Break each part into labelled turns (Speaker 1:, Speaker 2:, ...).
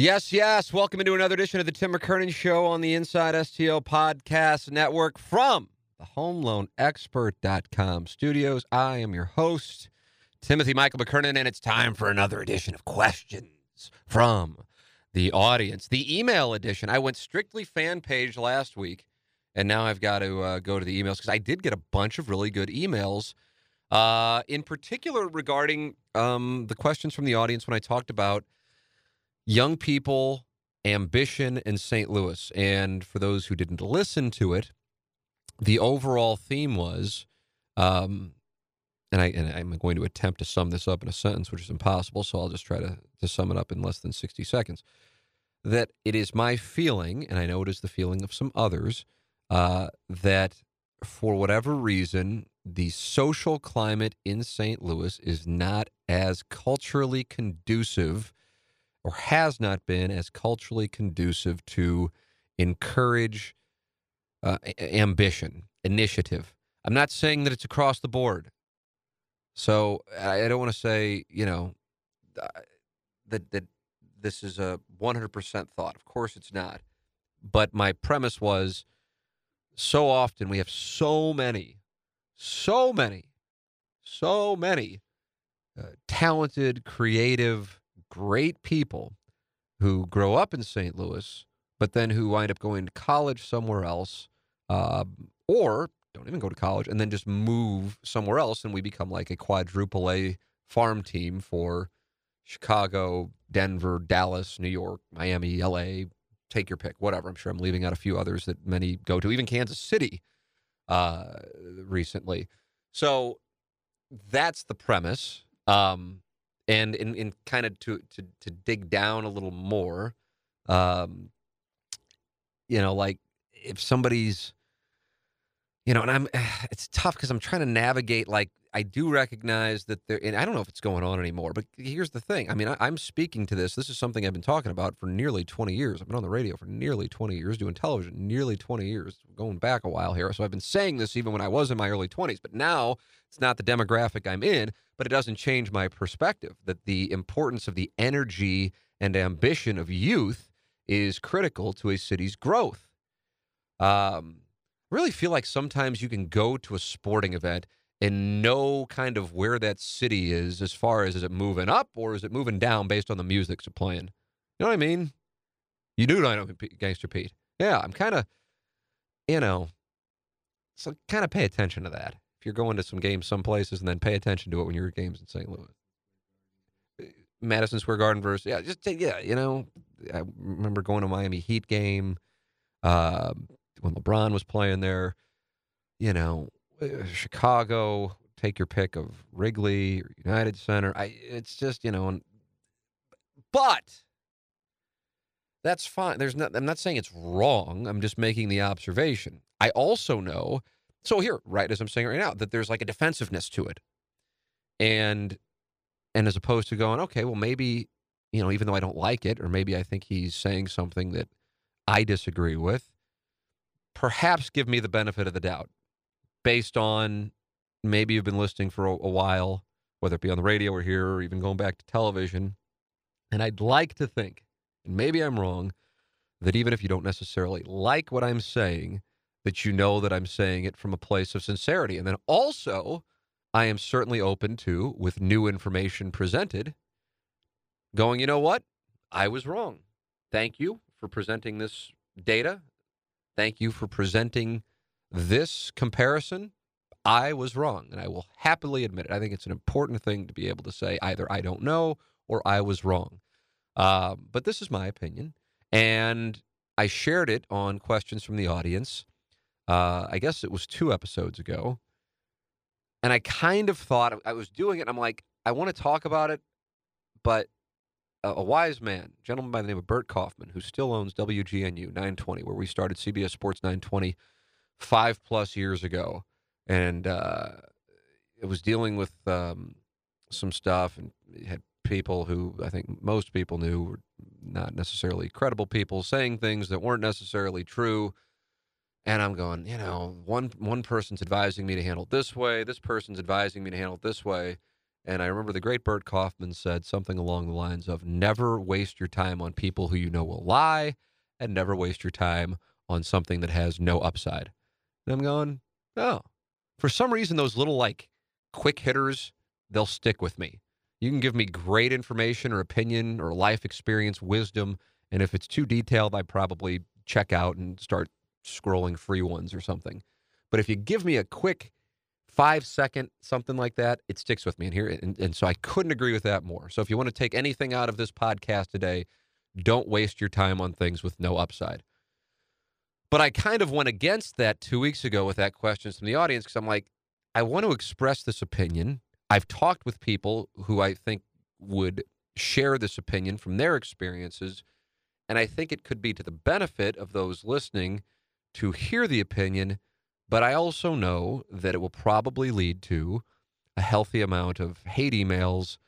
Speaker 1: Yes, yes. Welcome into another edition of the Tim McKernan Show on the Inside STL Podcast Network from the HomeLoanExpert.com studios. I am your host, Timothy Michael McKernan, and it's time for another edition of questions from the audience. The email edition. I went strictly fan page last week, and now I've got to uh, go to the emails because I did get a bunch of really good emails. Uh, in particular, regarding um, the questions from the audience when I talked about young people, ambition in St. Louis. And for those who didn't listen to it, the overall theme was, um, and, I, and I'm going to attempt to sum this up in a sentence, which is impossible. So I'll just try to, to sum it up in less than 60 seconds. That it is my feeling, and I know it is the feeling of some others, uh, that for whatever reason, the social climate in St. Louis is not as culturally conducive or has not been as culturally conducive to encourage uh, ambition, initiative. I'm not saying that it's across the board. So I don't want to say, you know, that that this is a 100% thought. Of course it's not. But my premise was so often we have so many, so many, so many uh, talented, creative, great people who grow up in St. Louis, but then who wind up going to college somewhere else, uh, or don't even go to college and then just move somewhere else, and we become like a quadruple A farm team for Chicago, Denver, Dallas, New York, Miami, LA. Take your pick, whatever. I'm sure I'm leaving out a few others that many go to, even Kansas City uh, recently. So that's the premise. Um, and in, in kind of to, to to dig down a little more, um, you know, like if somebody's, you know, and I'm, it's tough because I'm trying to navigate. Like I do recognize that there, and I don't know if it's going on anymore. But here's the thing: I mean, I, I'm speaking to this. This is something I've been talking about for nearly 20 years. I've been on the radio for nearly 20 years, doing television nearly 20 years, going back a while here. So I've been saying this even when I was in my early 20s. But now it's not the demographic I'm in but it doesn't change my perspective that the importance of the energy and ambition of youth is critical to a city's growth. Um, I really feel like sometimes you can go to a sporting event and know kind of where that city is as far as is it moving up or is it moving down based on the music that's playing. You know what I mean? You do know Gangster Pete. Yeah, I'm kind of, you know, so kind of pay attention to that if you're going to some games some places and then pay attention to it when you're at games in St. Louis. Madison Square Garden versus yeah, just yeah, you know, I remember going to Miami Heat game uh, when LeBron was playing there. You know, uh, Chicago. Take your pick of Wrigley or United Center. I it's just you know, and, but that's fine. There's not. I'm not saying it's wrong. I'm just making the observation. I also know so here, right as I'm saying right now, that there's like a defensiveness to it. And and as opposed to going, okay, well maybe, you know, even though I don't like it, or maybe I think he's saying something that I disagree with, perhaps give me the benefit of the doubt based on maybe you've been listening for a, a while, whether it be on the radio or here, or even going back to television. And I'd like to think, and maybe I'm wrong, that even if you don't necessarily like what I'm saying, that you know that I'm saying it from a place of sincerity. And then also, I am certainly open to, with new information presented, going, you know what? I was wrong. Thank you for presenting this data. Thank you for presenting this comparison. I was wrong, and I will happily admit it. I think it's an important thing to be able to say either I don't know or I was wrong. Uh, but this is my opinion. And I shared it on questions from the audience uh, I guess it was two episodes ago. And I kind of thought I was doing it. I'm like, I want to talk about it, but a, a wise man, a gentleman by the name of Bert Kaufman, who still owns WGNU 920, where we started CBS Sports 920 five plus years ago, and uh, it was dealing with um, some stuff and had people who I think most people knew were not necessarily credible people saying things that weren't necessarily true. And I'm going, you know, one one person's advising me to handle it this way, this person's advising me to handle it this way. And I remember the great Bert Kaufman said something along the lines of never waste your time on people who you know will lie and never waste your time on something that has no upside. And I'm going, oh, for some reason, those little like quick hitters, they'll stick with me. You can give me great information or opinion or life experience, wisdom. And if it's too detailed, I probably check out and start scrolling free ones or something. But if you give me a quick five second something like that, it sticks with me. And here, and, and so I couldn't agree with that more. So if you want to take anything out of this podcast today, don't waste your time on things with no upside. But I kind of went against that two weeks ago with that question from the audience because I'm like, I want to express this opinion. I've talked with people who I think would share this opinion from their experiences. And I think it could be to the benefit of those listening to hear the opinion. But I also know that it will probably lead to a healthy amount of hate emails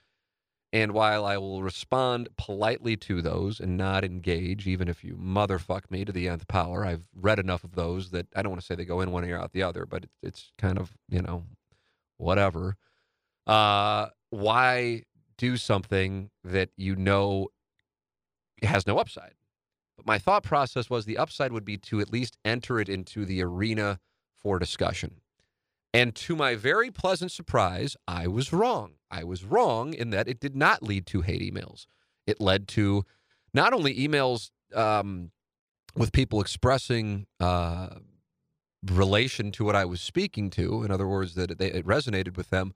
Speaker 1: and while I will respond politely to those and not engage, even if you motherfuck me to the nth power, I've read enough of those that I don't want to say they go in one ear out the other, but it's kind of, you know, whatever. Uh, why do something that you know has no upside? But my thought process was the upside would be to at least enter it into the arena for discussion. And to my very pleasant surprise, I was wrong. I was wrong in that it did not lead to hate emails. It led to not only emails um, with people expressing uh, relation to what I was speaking to, in other words, that it, it resonated with them,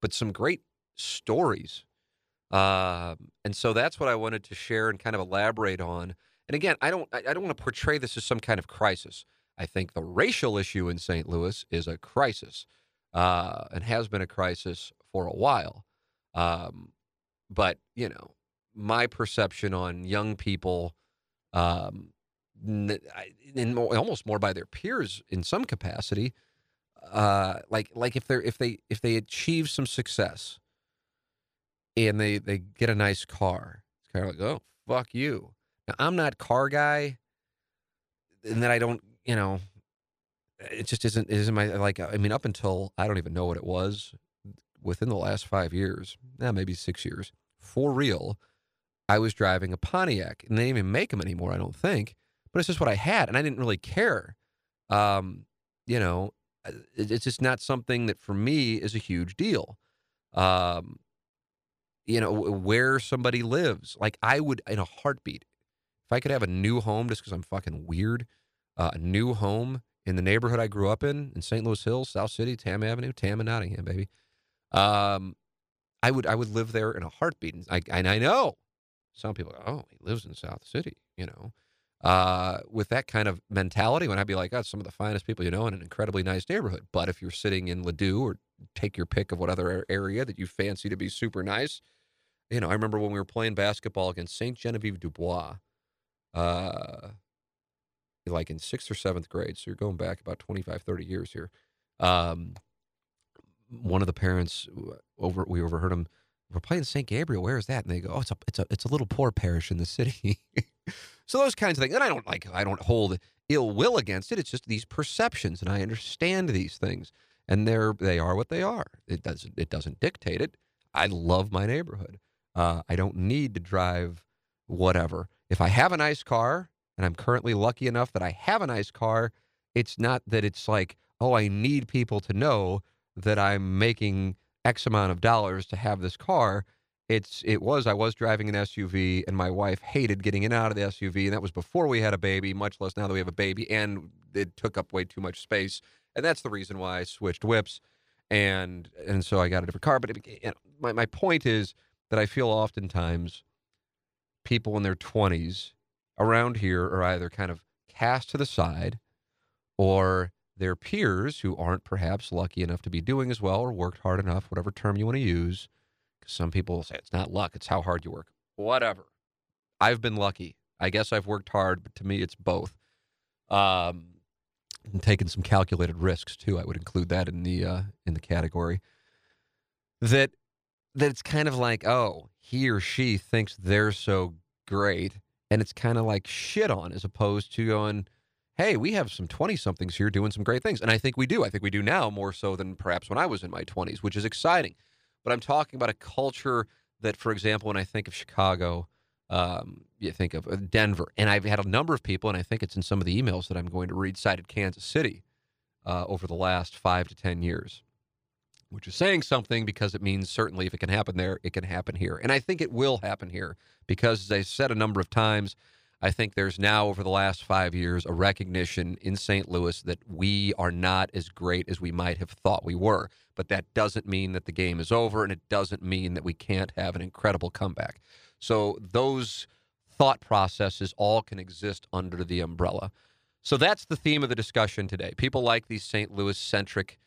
Speaker 1: but some great stories. Uh, and so that's what I wanted to share and kind of elaborate on. And again, I don't I don't want to portray this as some kind of crisis. I think the racial issue in St. Louis is a crisis uh, and has been a crisis for a while. Um, but, you know, my perception on young people, um, and more, almost more by their peers in some capacity, uh, like like if they're if they if they achieve some success and they they get a nice car, it's kind of like oh fuck you. Now I'm not car guy, and then I don't you know, it just isn't isn't my like I mean up until I don't even know what it was within the last 5 years, eh, maybe 6 years. For real, I was driving a Pontiac and they didn't even make them anymore, I don't think, but it's just what I had and I didn't really care. Um, you know, uh, it's just not something that for me is a huge deal. Um, you know, where somebody lives. Like I would in a heartbeat if I could have a new home just because I'm fucking weird uh, a new home in the neighborhood I grew up in, in St. Louis Hills, South City, Tamm Avenue, Tamm and Nottingham, baby. Um, I would I would live there in a heartbeat. And I, and I know some people, go, oh, he lives in South City, you know. Uh, with that kind of mentality, when I'd be like, oh, some of the finest people you know in an incredibly nice neighborhood. But if you're sitting in Ladue or take your pick of what other area that you fancy to be super nice, you know, I remember when we were playing basketball against St. Genevieve du Bois. Uh, like in sixth or seventh grade. So you're going back about 25, 30 years here. Um, one of the parents over, we overheard him. We're playing St. Gabriel. Where is that? And they go, "Oh, it's a, it's a, it's a little poor parish in the city." so those kinds of things. And I don't like, I don't hold ill will against it. It's just these perceptions, and I understand these things, and they're they are what they are. It doesn't it doesn't dictate it. I love my neighborhood. Uh, I don't need to drive whatever. If I have a nice car, and I'm currently lucky enough that I have a nice car, it's not that it's like, oh, I need people to know that I'm making X amount of dollars to have this car. It's it was I was driving an SUV and my wife hated getting in and out of the SUV and that was before we had a baby, much less now that we have a baby and it took up way too much space. And that's the reason why I switched whips and and so I got a different car. But it, you know, my my point is that I feel oftentimes people in their 20s around here are either kind of cast to the side or their peers who aren't perhaps lucky enough to be doing as well or worked hard enough, whatever term you want to use. Because some people will say it's not luck, it's how hard you work. whatever. I've been lucky. I guess I've worked hard, but to me, it's both. Um, and taken some calculated risks too. I would include that in the uh, in the category. That that it's kind of like, oh, he or she thinks they're so great, and it's kind of like shit on, as opposed to going, hey, we have some 20 somethings here doing some great things. And I think we do. I think we do now more so than perhaps when I was in my 20s, which is exciting. But I'm talking about a culture that, for example, when I think of Chicago, um, you think of uh, Denver, and I've had a number of people, and I think it's in some of the emails that I'm going to read, cited Kansas City uh, over the last five to 10 years, which is saying something because it means certainly if it can happen there, it can happen here. And I think it will happen here because, as I said a number of times, I think there's now, over the last five years, a recognition in St. Louis that we are not as great as we might have thought we were. But that doesn't mean that the game is over, and it doesn't mean that we can't have an incredible comeback. So those thought processes all can exist under the umbrella. So that's the theme of the discussion today. People like these St. Louis centric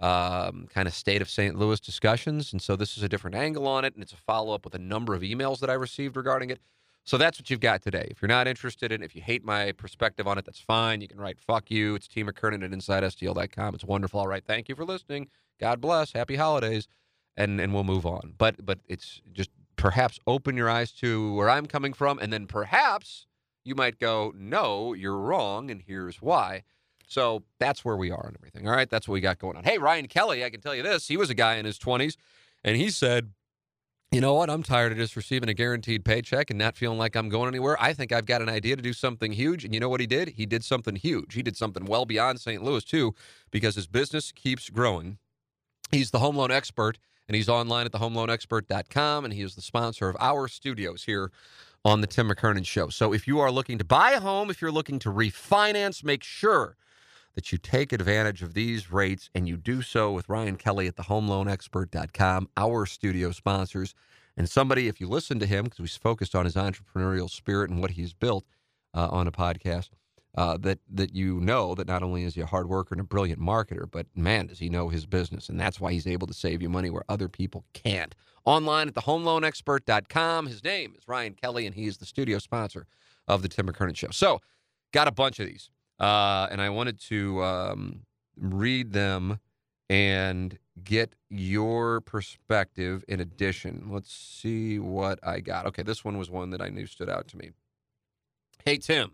Speaker 1: um, kind of state of St. Louis discussions. And so this is a different angle on it, and it's a follow up with a number of emails that I received regarding it. So that's what you've got today. If you're not interested in if you hate my perspective on it, that's fine. You can write fuck you. It's T McKernan at InsideSTL.com. It's wonderful. All right. Thank you for listening. God bless. Happy holidays. And and we'll move on. But but it's just perhaps open your eyes to where I'm coming from, and then perhaps you might go, No, you're wrong, and here's why. So that's where we are and everything. All right, that's what we got going on. Hey, Ryan Kelly, I can tell you this. He was a guy in his 20s, and he said, you know what? I'm tired of just receiving a guaranteed paycheck and not feeling like I'm going anywhere. I think I've got an idea to do something huge. And you know what he did? He did something huge. He did something well beyond St. Louis, too, because his business keeps growing. He's the home loan expert, and he's online at thehomeloanexpert.com, and he is the sponsor of our studios here on the Tim McKernan Show. So if you are looking to buy a home, if you're looking to refinance, make sure that you take advantage of these rates and you do so with Ryan Kelly at thehomeloanexpert.com, our studio sponsors. And somebody, if you listen to him, because we focused on his entrepreneurial spirit and what he's built uh, on a podcast, uh, that that you know that not only is he a hard worker and a brilliant marketer, but man, does he know his business, and that's why he's able to save you money where other people can't. Online at thehomeloanexpert.com. His name is Ryan Kelly, and he is the studio sponsor of the Tim McKernan Show. So, got a bunch of these. Uh, and I wanted to um, read them and get your perspective in addition. Let's see what I got. Okay, this one was one that I knew stood out to me. Hey, Tim,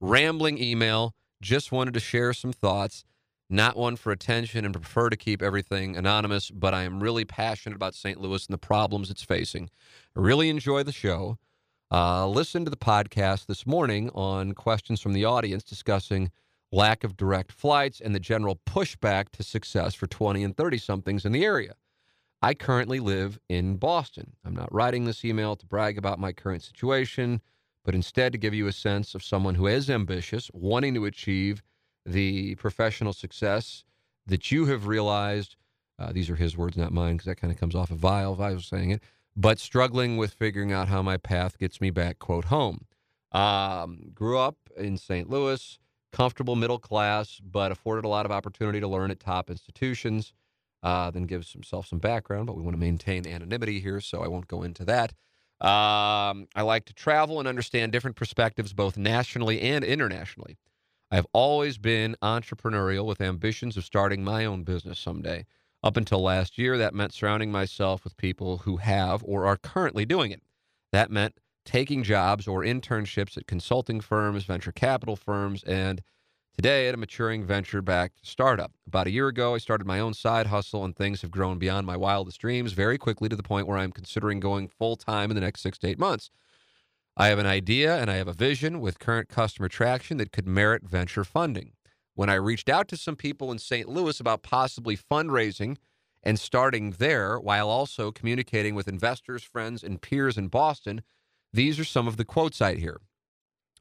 Speaker 1: rambling email. Just wanted to share some thoughts. Not one for attention and prefer to keep everything anonymous, but I am really passionate about St. Louis and the problems it's facing. I really enjoy the show. Uh, listen to the podcast this morning on questions from the audience discussing lack of direct flights and the general pushback to success for 20 and 30 somethings in the area. I currently live in Boston. I'm not writing this email to brag about my current situation, but instead to give you a sense of someone who is ambitious, wanting to achieve the professional success that you have realized. Uh, these are his words, not mine, because that kind of comes off of Vile. Vile was saying it but struggling with figuring out how my path gets me back, quote, home. Um, grew up in St. Louis, comfortable middle class, but afforded a lot of opportunity to learn at top institutions. Uh, then gives himself some background, but we want to maintain anonymity here, so I won't go into that. Um, I like to travel and understand different perspectives, both nationally and internationally. I've always been entrepreneurial with ambitions of starting my own business someday. Up until last year, that meant surrounding myself with people who have or are currently doing it. That meant taking jobs or internships at consulting firms, venture capital firms, and today at a maturing venture backed startup. About a year ago, I started my own side hustle, and things have grown beyond my wildest dreams very quickly to the point where I'm considering going full time in the next six to eight months. I have an idea and I have a vision with current customer traction that could merit venture funding when I reached out to some people in St. Louis about possibly fundraising and starting there while also communicating with investors, friends, and peers in Boston, these are some of the quotes I hear.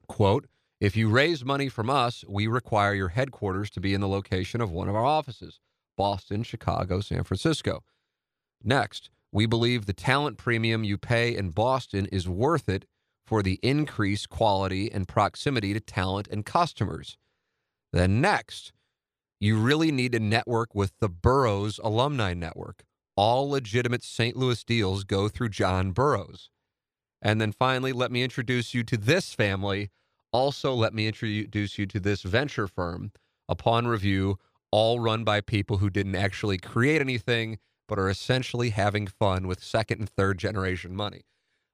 Speaker 1: Quote, if you raise money from us, we require your headquarters to be in the location of one of our offices Boston, Chicago, San Francisco. Next, we believe the talent premium you pay in Boston is worth it for the increased quality and proximity to talent and customers. Then next, you really need to network with the Burroughs Alumni Network. All legitimate St. Louis deals go through John Burroughs. And then finally, let me introduce you to this family. Also, let me introduce you to this venture firm. Upon review, all run by people who didn't actually create anything, but are essentially having fun with second and third generation money.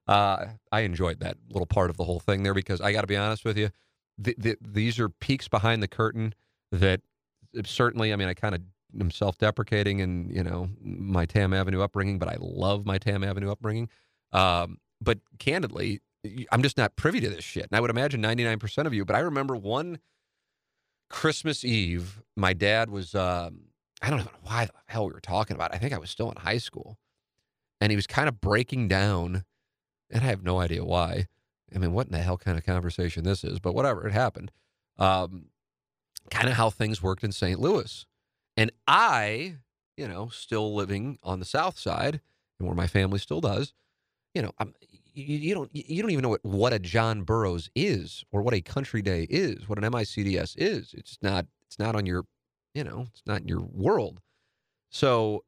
Speaker 1: Uh, I enjoyed that little part of the whole thing there because I got to be honest with you, th- th- these are peaks behind the curtain that certainly, I mean, I kind of am self deprecating and, you know, my Tamm Avenue upbringing, but I love my Tamm Avenue upbringing. Um, but candidly, I'm just not privy to this shit. And I would imagine 99% of you, but I remember one Christmas Eve, my dad was, um, I don't know why the hell we were talking about. It. I think I was still in high school. And he was kind of breaking down, and I have no idea why. I mean, what in the hell kind of conversation this is, but whatever, it happened. Um, kind of how things worked in St. Louis. And I, you know, still living on the south side and where my family still does, you know, I'm, you, you, don't you don't even know what, what a John Burroughs is or what a country day is, what an MICDS is. It's not it's not on your, you know, it's not in your world. So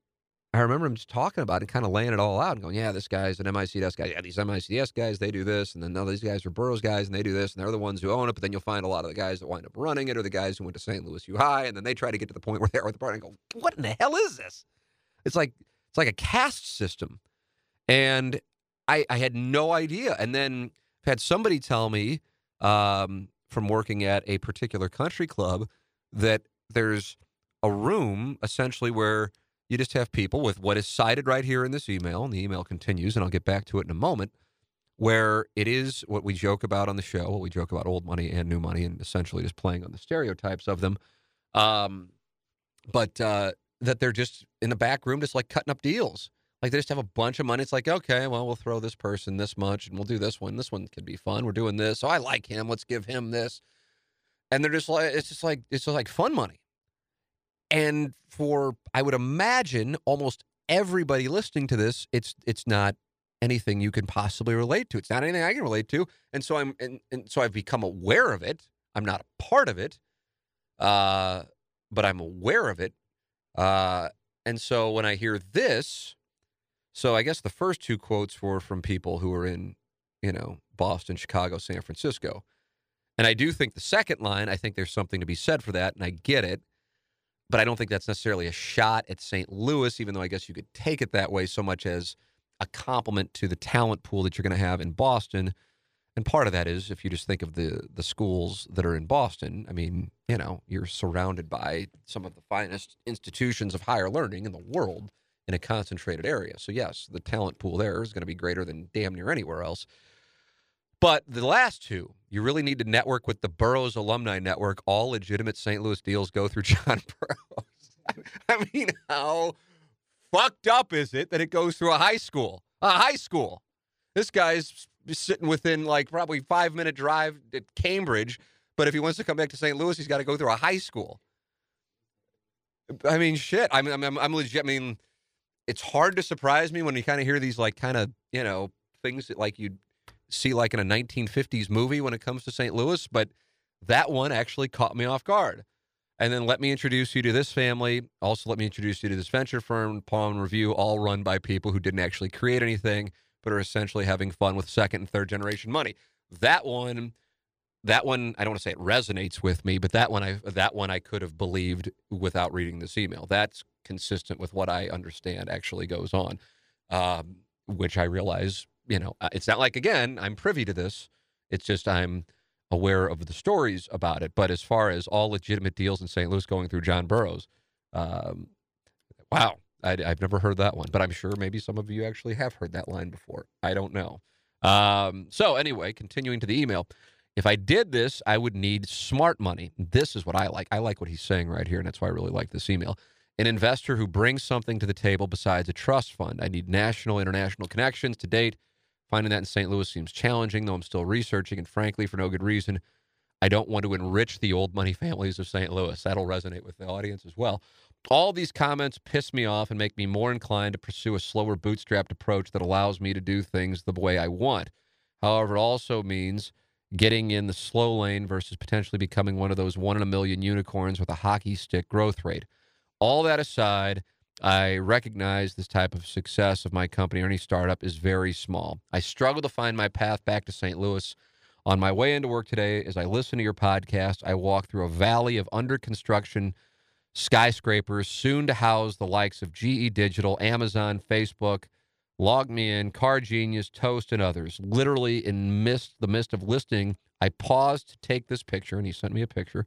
Speaker 1: I remember him just talking about it, and kind of laying it all out and going, yeah, this guy's an MICDS guy. Yeah, these MICDS guys, they do this. And then now these guys are Burroughs guys and they do this. And they're the ones who own it. But then you'll find a lot of the guys that wind up running it are the guys who went to St. Louis U High. And then they try to get to the point where they're with the party and go, what in the hell is this? It's like, it's like a caste system. And I, I had no idea. And then I've had somebody tell me um, from working at a particular country club that there's a room essentially where you just have people with what is cited right here in this email, and the email continues, and I'll get back to it in a moment, where it is what we joke about on the show, what we joke about old money and new money, and essentially just playing on the stereotypes of them. Um, but uh, that they're just in the back room, just like cutting up deals. Like they just have a bunch of money. It's like, okay, well, we'll throw this person this much and we'll do this one. This one could be fun. We're doing this. So I like him. Let's give him this. And they're just like, it's just like, it's just like fun money. And for, I would imagine almost everybody listening to this, it's, it's not anything you can possibly relate to. It's not anything I can relate to. And so I'm, and, and so I've become aware of it. I'm not a part of it. Uh, but I'm aware of it. Uh, and so when I hear this, so I guess the first two quotes were from people who were in, you know, Boston, Chicago, San Francisco. And I do think the second line, I think there's something to be said for that, and I get it. But I don't think that's necessarily a shot at St. Louis, even though I guess you could take it that way so much as a compliment to the talent pool that you're going to have in Boston. And part of that is if you just think of the the schools that are in Boston, I mean, you know, you're surrounded by some of the finest institutions of higher learning in the world in a concentrated area. So, yes, the talent pool there is going to be greater than damn near anywhere else. But the last two, you really need to network with the Burroughs Alumni Network. All legitimate St. Louis deals go through John Burroughs. I mean, how fucked up is it that it goes through a high school? A high school. This guy's sitting within like probably five minute drive at Cambridge, but if he wants to come back to St. Louis, he's got to go through a high school. I mean, shit. I mean, I'm, I'm legit. I mean, it's hard to surprise me when you kind of hear these like kind of you know things that like you'd see like in a 1950s movie when it comes to St. Louis, but that one actually caught me off guard. And then let me introduce you to this family. Also, let me introduce you to this venture firm, Palm Review, all run by people who didn't actually create anything, but are essentially having fun with second and third generation money. That one, that one, I don't want to say it resonates with me, but that one, I that one I could have believed without reading this email. That's consistent with what I understand actually goes on, um, which I realize, you know, uh, it's not like, again, I'm privy to this. It's just I'm aware of the stories about it. But as far as all legitimate deals in St. Louis going through John Burroughs, um, wow, I, have never heard that one. But I'm sure maybe some of you actually have heard that line before. I don't know. Um, so, anyway, continuing to the email. If I did this, I would need smart money. This is what I like. I like what he's saying right here, and that's why I really like this email an investor who brings something to the table besides a trust fund. I need national, international connections. To date, finding that in St. Louis seems challenging, though I'm still researching, and frankly, for no good reason. I don't want to enrich the old money families of St. Louis. That'll resonate with the audience as well. All these comments piss me off and make me more inclined to pursue a slower bootstrapped approach that allows me to do things the way I want. However, it also means getting in the slow lane versus potentially becoming one of those one in a million unicorns with a hockey stick growth rate. All that aside, I recognize this type of success of my company or any startup is very small. I struggle to find my path back to St. Louis. On my way into work today, as I listen to your podcast, I walk through a valley of under construction skyscrapers, soon to house the likes of GE Digital, Amazon, Facebook, LogMeIn, Car Genius, Toast, and others. Literally in mist, the midst of listening, I paused to take this picture, and he sent me a picture.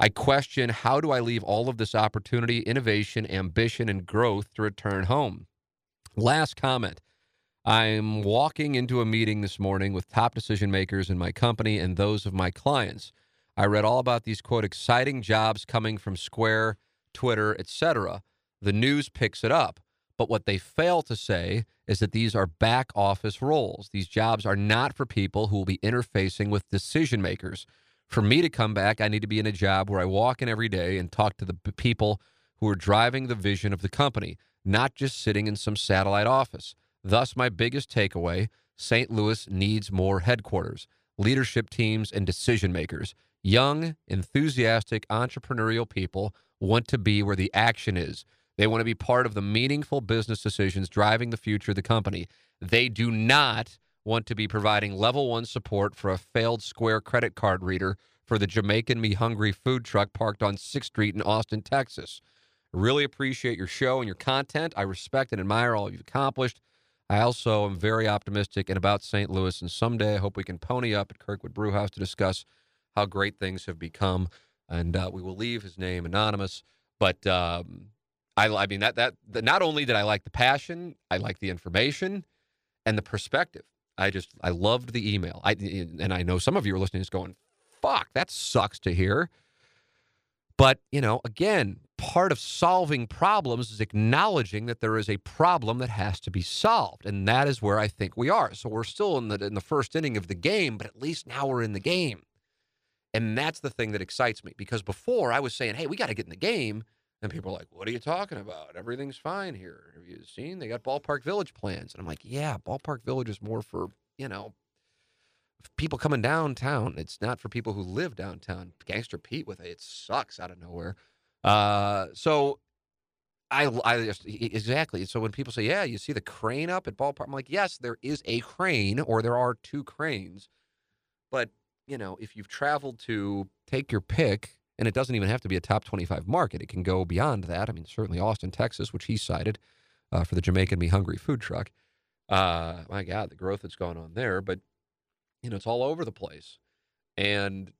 Speaker 1: I question how do I leave all of this opportunity, innovation, ambition, and growth to return home? Last comment. I'm walking into a meeting this morning with top decision makers in my company and those of my clients. I read all about these quote exciting jobs coming from Square, Twitter, etc. The news picks it up. But what they fail to say is that these are back office roles. These jobs are not for people who will be interfacing with decision makers for me to come back, I need to be in a job where I walk in every day and talk to the people who are driving the vision of the company, not just sitting in some satellite office. Thus, my biggest takeaway St. Louis needs more headquarters, leadership teams, and decision makers. Young, enthusiastic, entrepreneurial people want to be where the action is. They want to be part of the meaningful business decisions driving the future of the company. They do not want to be providing level one support for a failed Square credit card reader for the Jamaican Me Hungry food truck parked on 6th Street in Austin, Texas. Really appreciate your show and your content. I respect and admire all you've accomplished. I also am very optimistic and about St. Louis, and someday I hope we can pony up at Kirkwood Brewhouse to discuss how great things have become. And uh, we will leave his name anonymous, but um, I, I mean that, that that not only did I like the passion, I like the information and the perspective. I just I loved the email. I and I know some of you are listening is going, "Fuck, that sucks to hear." But, you know, again, part of solving problems is acknowledging that there is a problem that has to be solved, and that is where I think we are. So we're still in the in the first inning of the game, but at least now we're in the game. And that's the thing that excites me because before I was saying, "Hey, we got to get in the game." And people are like, what are you talking about? Everything's fine here. Have you seen? They got Ballpark Village plans. And I'm like, yeah, Ballpark Village is more for, you know, people coming downtown. It's not for people who live downtown. Gangster Pete with it, it sucks out of nowhere. Uh, so I, I just, exactly. So when people say, yeah, you see the crane up at Ballpark, I'm like, yes, there is a crane or there are two cranes. But, you know, if you've traveled to take your pick, and it doesn't even have to be a top 25 market. It can go beyond that. I mean, certainly Austin, Texas, which he cited uh, for the Jamaican Me Hungry food truck. Uh, my God, the growth that's going on there. But, you know, it's all over the place. And,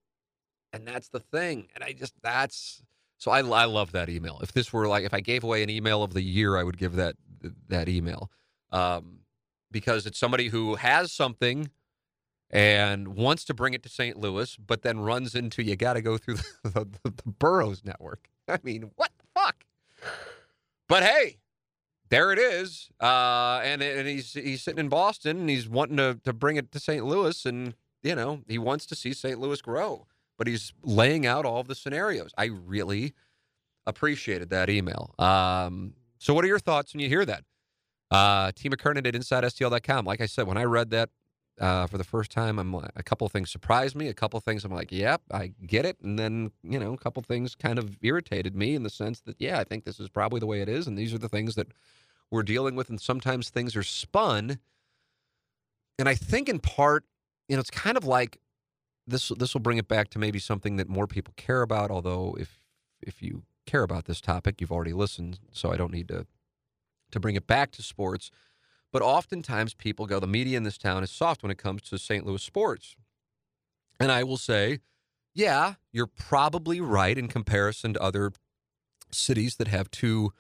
Speaker 1: and that's the thing. And I just, that's, so I, I love that email. If this were like, if I gave away an email of the year, I would give that, that email. Um, because it's somebody who has something and wants to bring it to St. Louis, but then runs into you got to go through the, the, the, network. I mean, what the fuck? But hey, there it is. Uh, and and he's he's sitting in Boston and he's wanting to to bring it to St. Louis, and you know he wants to see St. Louis grow, but he's laying out all the scenarios. I really appreciated that email. Um, so, what are your thoughts when you hear that? Uh, T. McKernan at InsideSTL.com. Like I said, when I read that uh, for the first time. I'm a couple things surprised me. A couple things I'm like, yep, I get it. And then you know, a couple things kind of irritated me in the sense that yeah, I think this is probably the way it is, and these are the things that we're dealing with. And sometimes things are spun. And I think in part, you know, it's kind of like this. This will bring it back to maybe something that more people care about. Although if if you care about this topic, you've already listened, so I don't need to to bring it back to sports but oftentimes people go, the media in this town is soft when it comes to St. Louis sports. And I will say, yeah, you're probably right in comparison to other cities that have two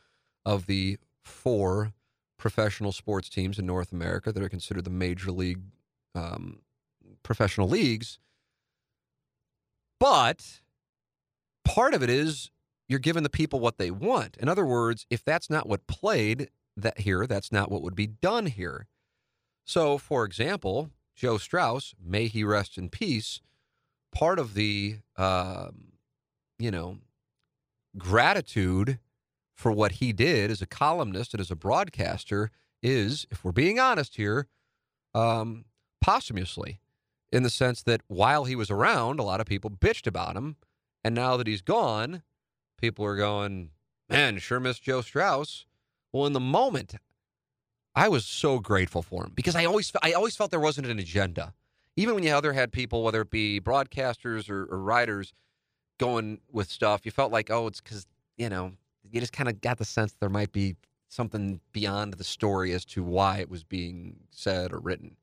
Speaker 1: of the four professional sports teams in North America that are considered the major league um, professional leagues. But part of it is you're giving the people what they want. In other words, if that's not what played, that here. That's not what would be done here. So, for example, Joe Strauss, may he rest in peace, part of the, um, you know, gratitude for what he did as a columnist and as a broadcaster is, if we're being honest here, um, posthumously, in the sense that while he was around, a lot of people bitched about him. And now that he's gone, people are going, man, sure miss Joe Strauss. Well, in the moment, I was so grateful for him because I always I always felt there wasn't an agenda. Even when you other had people, whether it be broadcasters or, or writers, going with stuff, you felt like, oh, it's because you know you just kind of got the sense there might be something beyond the story as to why it was being said or written.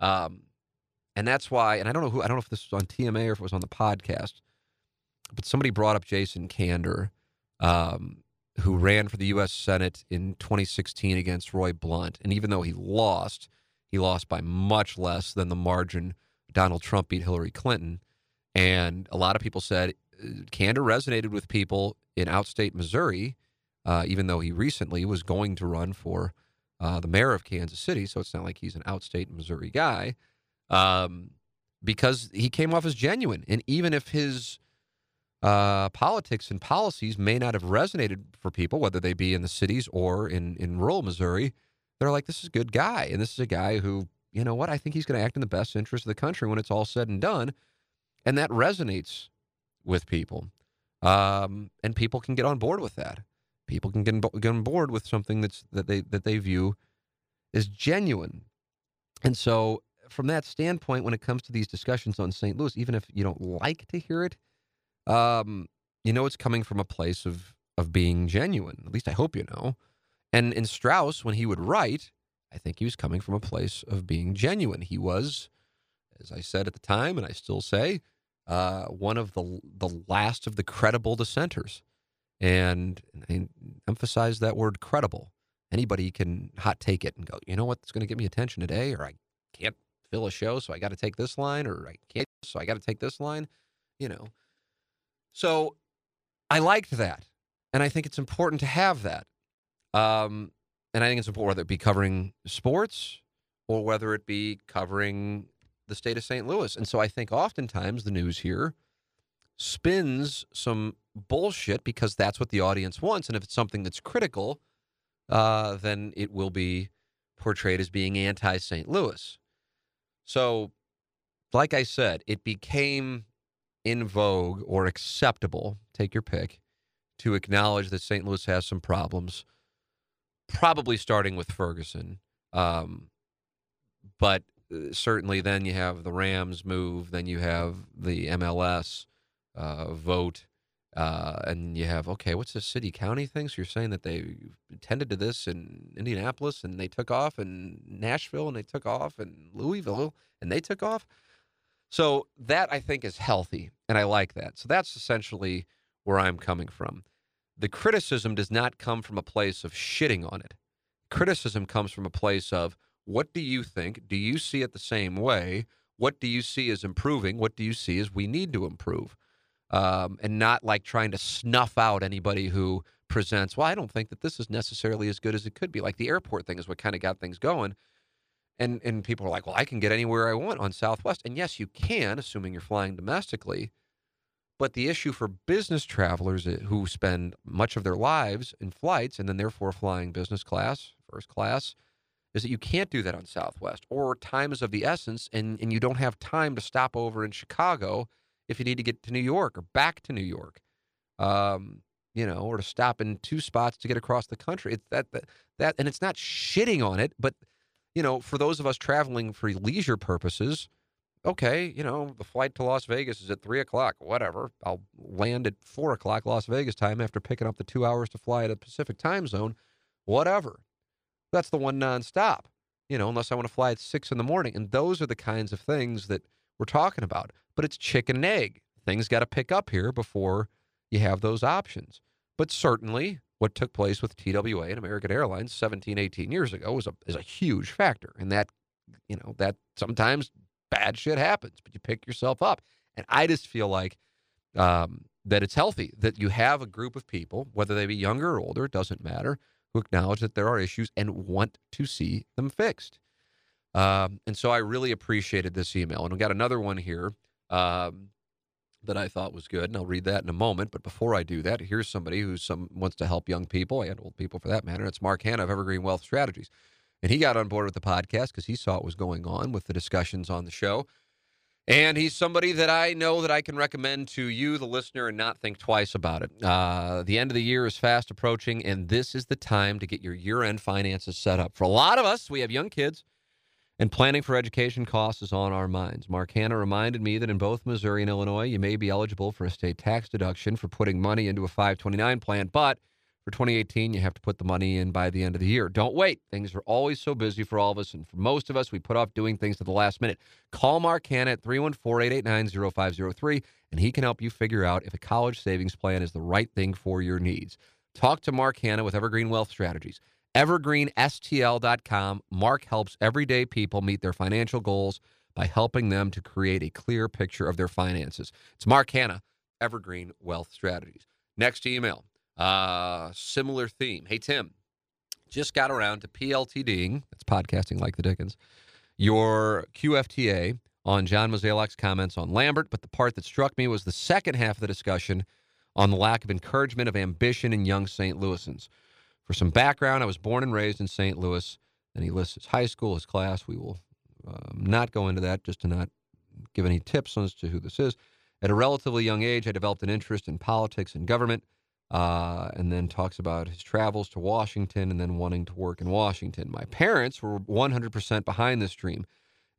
Speaker 1: Um, and that's why, and I don't know who, I don't know if this was on TMA or if it was on the podcast, but somebody brought up Jason Kander, um, who ran for the U.S. Senate in 2016 against Roy Blunt. And even though he lost, he lost by much less than the margin Donald Trump beat Hillary Clinton. And a lot of people said uh, Kander resonated with people in outstate Missouri, uh, even though he recently was going to run for uh, the mayor of Kansas City. So it's not like he's an outstate Missouri guy, um, because he came off as genuine. And even if his uh, politics and policies may not have resonated for people, whether they be in the cities or in, in rural Missouri, they're like, this is a good guy. And this is a guy who, you know what, I think he's going to act in the best interest of the country when it's all said and done. And that resonates with people. Um, and people can get on board with that. People can get, get on board with something that's that they that they view as genuine. And so, from that standpoint, when it comes to these discussions on St. Louis, even if you don't like to hear it, um, you know it's coming from a place of of being genuine. At least I hope you know. And in Strauss, when he would write, I think he was coming from a place of being genuine. He was, as I said at the time, and I still say, uh, one of the the last of the credible dissenters, and I emphasize that word credible. Anybody can hot take it and go, you know what's going to get me attention today, or I can't fill a show, so I got to take this line, or I can't, so I got to take this line, you know. So I liked that, and I think it's important to have that. Um, and I think it's important whether it be covering sports or whether it be covering the state of St. Louis. And so I think oftentimes the news here spins some bullshit because that's what the audience wants. And if it's something that's critical, uh, then it will be portrayed as being anti St. Louis. So, like I said, it became in vogue or acceptable, take your pick, to acknowledge that St. Louis has some problems, probably starting with Ferguson. Um, but uh, certainly then you have the Rams move, then you have the MLS uh, vote, uh, and you have okay, what's the city county thing? So you're saying that they tended to this in Indianapolis and they took off, in Nashville and they took off, and Louisville and they took off. So that I think is healthy, and I like that. So that's essentially where I'm coming from. The criticism does not come from a place of shitting on it. Criticism comes from a place of what do you think? Do you see it the same way? What do you see as improving? What do you see as we need to improve? Um, and not like trying to snuff out anybody who presents, well, I don't think that this is necessarily as good as it could be. Like the airport thing is what kind of got things going. And, and people are like, well, I can get anywhere I want on Southwest. And yes, you can, assuming you're flying domestically. But the issue for business travelers who spend much of their lives in flights and then therefore flying business class, first class, is that you can't do that on Southwest, or time is of the essence, and, and you don't have time to stop over in Chicago if you need to get to New York or back to New York, um, you know, or to stop in two spots to get across the country. It's that, that that, and it's not shitting on it, but you know, for those of us traveling for leisure purposes, okay, you know, the flight to Las Vegas is at three o'clock, whatever. I'll land at four o'clock Las Vegas time after picking up the two hours to fly a Pacific time zone, whatever. That's the one nonstop, you know, unless I want to fly at six in the morning. And those are the kinds of things that we're talking about. But it's chicken and egg. Things got to pick up here before you have those options. But certainly, what took place with TWA and American Airlines 17, 18 years ago was a, is a huge factor. And that, you know, that sometimes bad shit happens, but you pick yourself up. And I just feel like um, that it's healthy that you have a group of people, whether they be younger or older, it doesn't matter, who acknowledge that there are issues and want to see them fixed. Um, and so I really appreciated this email. And we got another one here um, that I thought was good, and I'll read that in a moment. But before I do that, here's somebody who some wants to help young people and old people for that matter. It's Mark Hanna of Evergreen Wealth Strategies. And he got on board with the podcast because he saw what was going on with the discussions on the show. And he's somebody that I know that I can recommend to you, the listener, and not think twice about it. Uh, the end of the year is fast approaching, and this is the time to get your year end finances set up. For a lot of us, we have young kids, and planning for education costs is on our minds. Mark Hanna reminded me that in both Missouri and Illinois, you may be eligible for a state tax deduction for putting money into a 529 plan, but for 2018, you have to put the money in by the end of the year. Don't wait. Things are always so busy for all of us. And for most of us, we put off doing things to the last minute. Call Mark Hanna at 314 889 0503, and he can help you figure out if a college savings plan is the right thing for your needs. Talk to Mark Hanna with Evergreen Wealth Strategies. EvergreenSTL.com. Mark helps everyday people meet their financial goals by helping them to create a clear picture of their finances. It's Mark Hanna, Evergreen Wealth Strategies. Next email uh, similar theme. Hey, Tim, just got around to PLTDing, that's podcasting like the Dickens, your QFTA on John Mozeliak's comments on Lambert, but the part that struck me was the second half of the discussion on the lack of encouragement of ambition in young St. Louisans. For some background, I was born and raised in St. Louis, and he lists his high school, his class. We will um, not go into that just to not give any tips as to who this is. At a relatively young age, I developed an interest in politics and government uh, and then talks about his travels to Washington and then wanting to work in Washington. My parents were 100% behind this dream.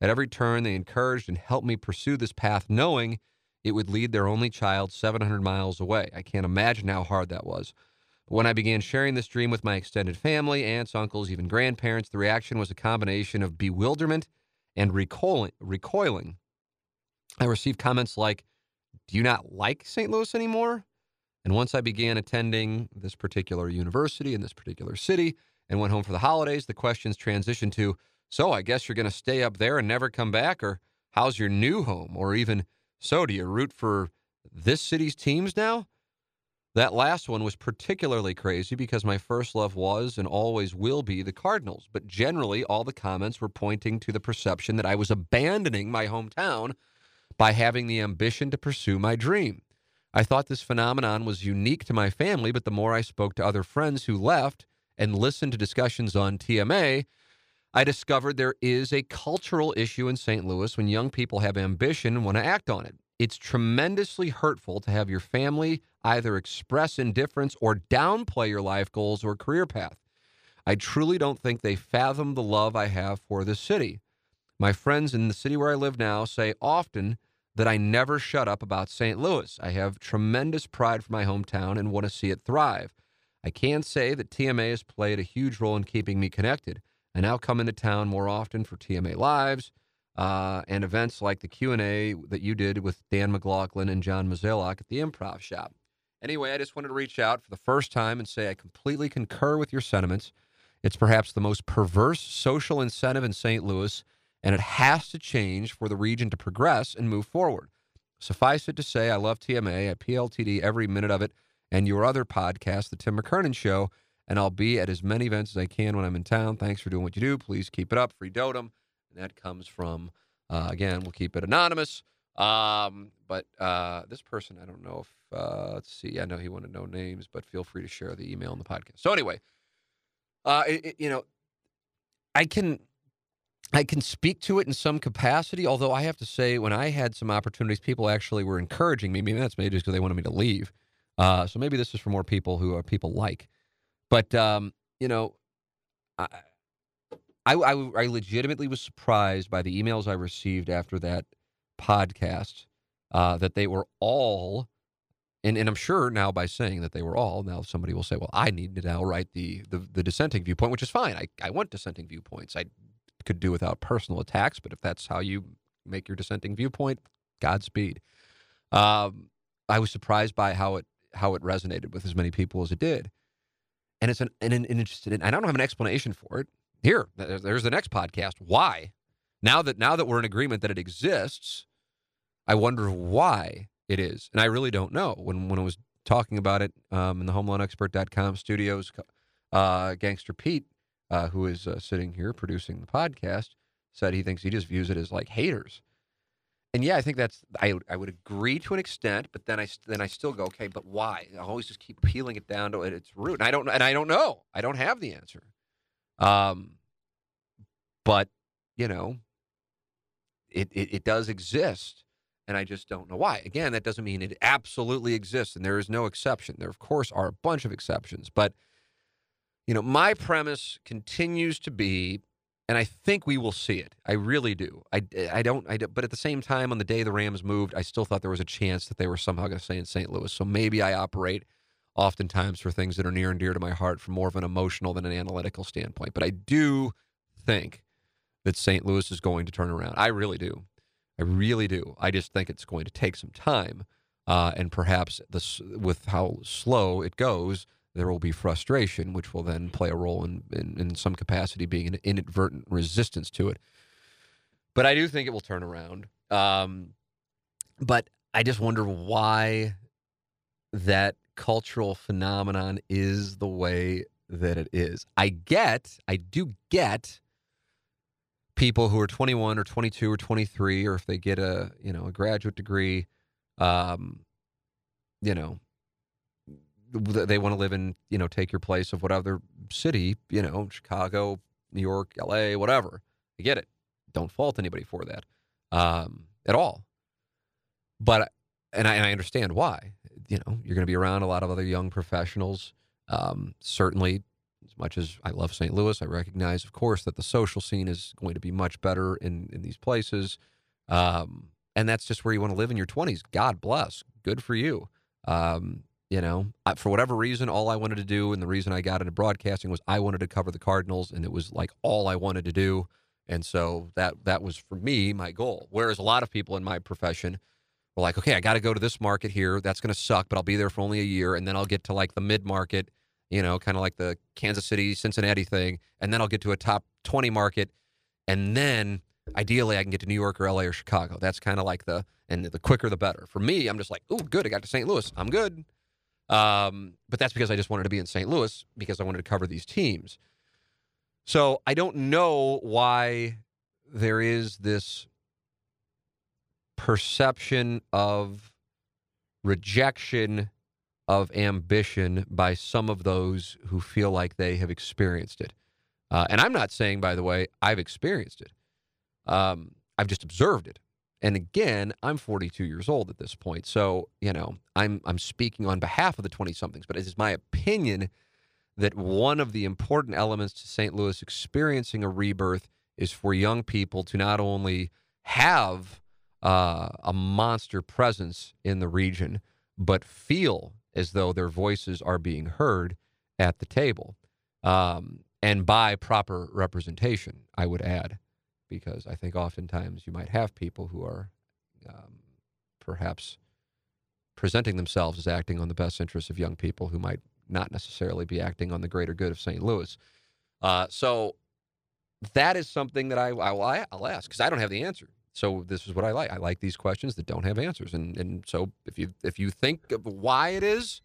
Speaker 1: At every turn, they encouraged and helped me pursue this path, knowing it would lead their only child 700 miles away. I can't imagine how hard that was. When I began sharing this dream with my extended family, aunts, uncles, even grandparents, the reaction was a combination of bewilderment and recoiling. recoiling. I received comments like, Do you not like St. Louis anymore? And once I began attending this particular university in this particular city and went home for the holidays, the questions transitioned to So I guess you're going to stay up there and never come back? Or how's your new home? Or even So do you root for this city's teams now? That last one was particularly crazy because my first love was and always will be the Cardinals. But generally, all the comments were pointing to the perception that I was abandoning my hometown by having the ambition to pursue my dream. I thought this phenomenon was unique to my family, but the more I spoke to other friends who left and listened to discussions on TMA, I discovered there is a cultural issue in St. Louis when young people have ambition and want to act on it. It's tremendously hurtful to have your family either express indifference or downplay your life goals or career path. I truly don't think they fathom the love I have for this city. My friends in the city where I live now say often that I never shut up about St. Louis. I have tremendous pride for my hometown and want to see it thrive. I can say that TMA has played a huge role in keeping me connected. I now come into town more often for TMA Lives uh, and events like the Q&A that you did with Dan McLaughlin and John Mozeliak at the Improv Shop. Anyway, I just wanted to reach out for the first time and say I completely concur with your sentiments. It's perhaps the most perverse social incentive in St. Louis and it has to change for the region to progress and move forward. Suffice it to say, I love TMA, I PLTD every minute of it, and your other podcast, The Tim McKernan Show, and I'll be at as many events as I can when I'm in town. Thanks for doing what you do. Please keep it up. Free dotem. And that comes from, uh, again, we'll keep it anonymous. Um, but uh, this person, I don't know if, uh, let's see, I know he wanted no names, but feel free to share the email in the podcast. So, anyway, uh, it, it, you know, I can I can speak to it in some capacity, although I have to say, when I had some opportunities, people actually were encouraging me. Maybe that's maybe just because they wanted me to leave. Uh, so maybe this is for more people who are people like. But um, you know, I, I, I legitimately was surprised by the emails I received after that podcast uh, that they were all, and, and I'm sure now by saying that they were all, now somebody will say, well, I need to now write the the, the dissenting viewpoint, which is fine. I, I want dissenting viewpoints. I could do without personal attacks, but if that's how you make your dissenting viewpoint, Godspeed. Um, I was surprised by how it how it resonated with as many people as it did, and it's an, an, an interested. In, I don't have an explanation for it. Here, there's the next podcast. Why? Now that now that we're in agreement that it exists, I wonder why it is, and I really don't know. When when I was talking about it um, in the HomeLoanExpert.com studios, uh, Gangster Pete uh, who is uh, sitting here producing the podcast, said he thinks he just views it as like haters. And yeah, I think that's I I would agree to an extent, but then I then I still go okay, but why? I always just keep peeling it down to its root, and I don't and I don't know. I don't have the answer. Um, but you know, it, it, it does exist, and I just don't know why. Again, that doesn't mean it absolutely exists, and there is no exception. There, of course, are a bunch of exceptions, but you know, my premise continues to be, and I think we will see it. I really do. I, I don't. I but at the same time, on the day the Rams moved, I still thought there was a chance that they were somehow going to stay in St. Louis. So maybe I operate oftentimes for things that are near and dear to my heart from more of an emotional than an analytical standpoint. But I do think that St. Louis is going to turn around. I really do. I really do. I just think it's going to take some time, uh, and perhaps this with how slow it goes, there will be frustration, which will then play a role in, in, in some capacity being an inadvertent resistance to it. But I do think it will turn around. Um, but I just wonder why that cultural phenomenon is the way that it is. I get, I do get people who are 21 or 22 or 23, or if they get a you know a graduate degree, um, you know, they want to live in you know take your place of whatever city you know Chicago, New York, L.A., whatever. I get it. Don't fault anybody for that um, at all. But and I, and I understand why. You know, you're going to be around a lot of other young professionals. Um, certainly, much as I love St. Louis, I recognize, of course, that the social scene is going to be much better in in these places. Um, and that's just where you want to live in your 20s. God bless. Good for you. Um, you know, I, for whatever reason, all I wanted to do, and the reason I got into broadcasting was I wanted to cover the Cardinals, and it was like all I wanted to do. And so that that was for me my goal. Whereas a lot of people in my profession were like, okay, I got to go to this market here. That's going to suck, but I'll be there for only a year, and then I'll get to like the mid market, you know, kind of like the Kansas City, Cincinnati thing, and then I'll get to a top twenty market, and then ideally I can get to New York or LA or Chicago. That's kind of like the and the quicker the better. For me, I'm just like, oh, good, I got to St. Louis. I'm good. Um, but that's because I just wanted to be in St. Louis because I wanted to cover these teams. So I don't know why there is this perception of rejection of ambition by some of those who feel like they have experienced it. Uh, and I'm not saying, by the way, I've experienced it. Um, I've just observed it. And again, I'm 42 years old at this point. So, you know, I'm I'm speaking on behalf of the 20 somethings, but it is my opinion that one of the important elements to St. Louis experiencing a rebirth is for young people to not only have uh, a monster presence in the region, but feel as though their voices are being heard at the table um, and by proper representation, I would add because I think oftentimes you might have people who are um, perhaps presenting themselves as acting on the best interests of young people who might not necessarily be acting on the greater good of St. Louis. Uh, so that is something that I, I will I'll ask because I don't have the answer. So this is what I like. I like these questions that don't have answers. And and so if you if you think of why it is,